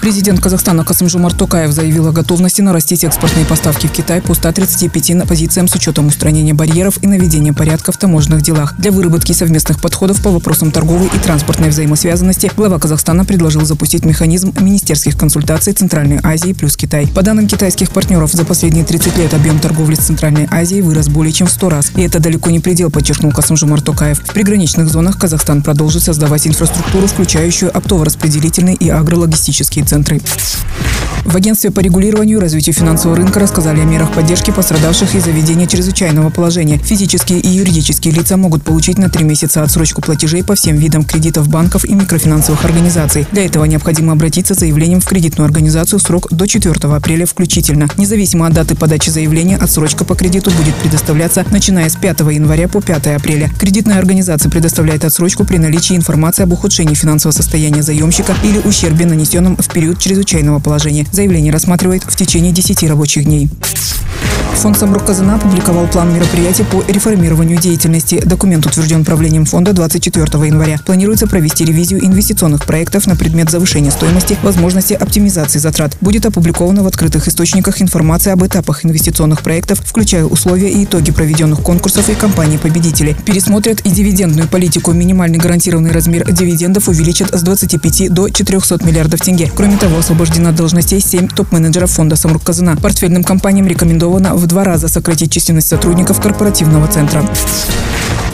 Президент Казахстана Касымжумар Токаев заявил о готовности нарастить экспортные поставки в Китай по 135 позициям с учетом устранения барьеров и наведения порядка в таможенных делах. Для выработки совместных подходов по вопросам торговой и транспортной взаимосвязанности глава Казахстана предложил запустить механизм министерских консультаций Центральной Азии плюс Китай. По данным китайских партнеров, за последние 30 лет объем торговли с Центральной Азией вырос более чем в 100 раз. И это далеко не предел, подчеркнул Касымжумар Токаев. В приграничных зонах Казахстан продолжит создавать инфраструктуру, включающую оптово-распределительные и агрологистические центры. В агентстве по регулированию и развитию финансового рынка рассказали о мерах поддержки пострадавших из-за введения чрезвычайного положения. Физические и юридические лица могут получить на три месяца отсрочку платежей по всем видам кредитов банков и микрофинансовых организаций. Для этого необходимо обратиться с заявлением в кредитную организацию в срок до 4 апреля включительно. Независимо от даты подачи заявления, отсрочка по кредиту будет предоставляться начиная с 5 января по 5 апреля. Кредитная организация предоставляет отсрочку при наличии информации об ухудшении финансового состояния заемщика или ущербе, нанесенном в период чрезвычайного положения. Заявление рассматривает в течение 10 рабочих дней. Фонд Самрук Казана опубликовал план мероприятий по реформированию деятельности. Документ утвержден правлением фонда 24 января. Планируется провести ревизию инвестиционных проектов на предмет завышения стоимости, возможности оптимизации затрат. Будет опубликована в открытых источниках информация об этапах инвестиционных проектов, включая условия и итоги проведенных конкурсов и компаний-победителей. Пересмотрят и дивидендную политику. Минимальный гарантированный размер дивидендов увеличат с 25 до 400 миллиардов тенге. Кроме того, освобождено от должностей 7 топ-менеджеров фонда Самрук Казана. Портфельным компаниям рекомендовано в два раза сократить численность сотрудников корпоративного центра.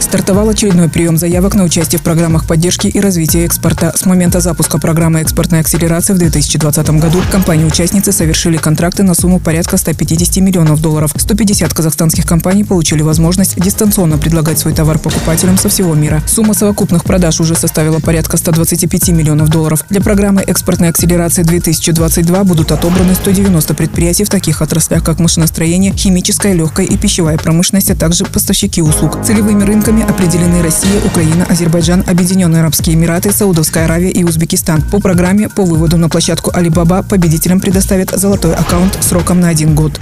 Стартовал очередной прием заявок на участие в программах поддержки и развития экспорта. С момента запуска программы экспортной акселерации в 2020 году компании-участницы совершили контракты на сумму порядка 150 миллионов долларов. 150 казахстанских компаний получили возможность дистанционно предлагать свой товар покупателям со всего мира. Сумма совокупных продаж уже составила порядка 125 миллионов долларов. Для программы экспортной акселерации 2022 будут отобраны 190 предприятий в таких отраслях, как машиностроение, химическая, легкая и пищевая промышленность, а также поставщики услуг. Целевыми рынками странами определены Россия, Украина, Азербайджан, Объединенные Арабские Эмираты, Саудовская Аравия и Узбекистан. По программе по выводу на площадку Alibaba победителям предоставят золотой аккаунт сроком на один год.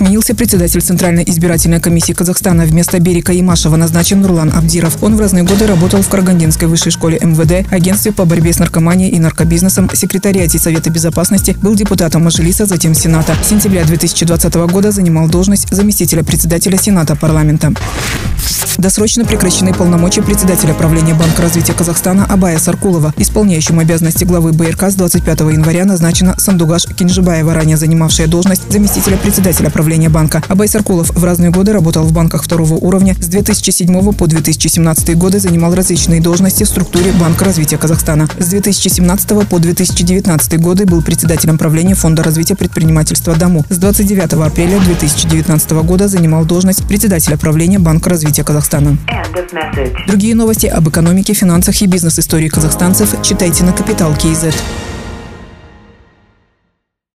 Сменился председатель Центральной избирательной комиссии Казахстана. Вместо Берика Имашева назначен Нурлан Абдиров. Он в разные годы работал в Карагандинской высшей школе МВД, агентстве по борьбе с наркоманией и наркобизнесом, секретариате Совета безопасности, был депутатом Мажилиса, затем Сената. С сентября 2020 года занимал должность заместителя председателя Сената парламента. Досрочно прекращены полномочия председателя правления Банка развития Казахстана Абая Саркулова. Исполняющим обязанности главы БРК с 25 января назначена Сандугаш Кинжибаева, ранее занимавшая должность заместителя председателя правления банка. Абай Саркулов в разные годы работал в банках второго уровня. С 2007 по 2017 годы занимал различные должности в структуре Банка развития Казахстана. С 2017 по 2019 годы был председателем правления Фонда развития предпринимательства «Дому». С 29 апреля 2019 года занимал должность председателя правления Банка развития Казахстана. Казахстана. Другие новости об экономике, финансах и бизнес-истории казахстанцев читайте на Капитал Киезет.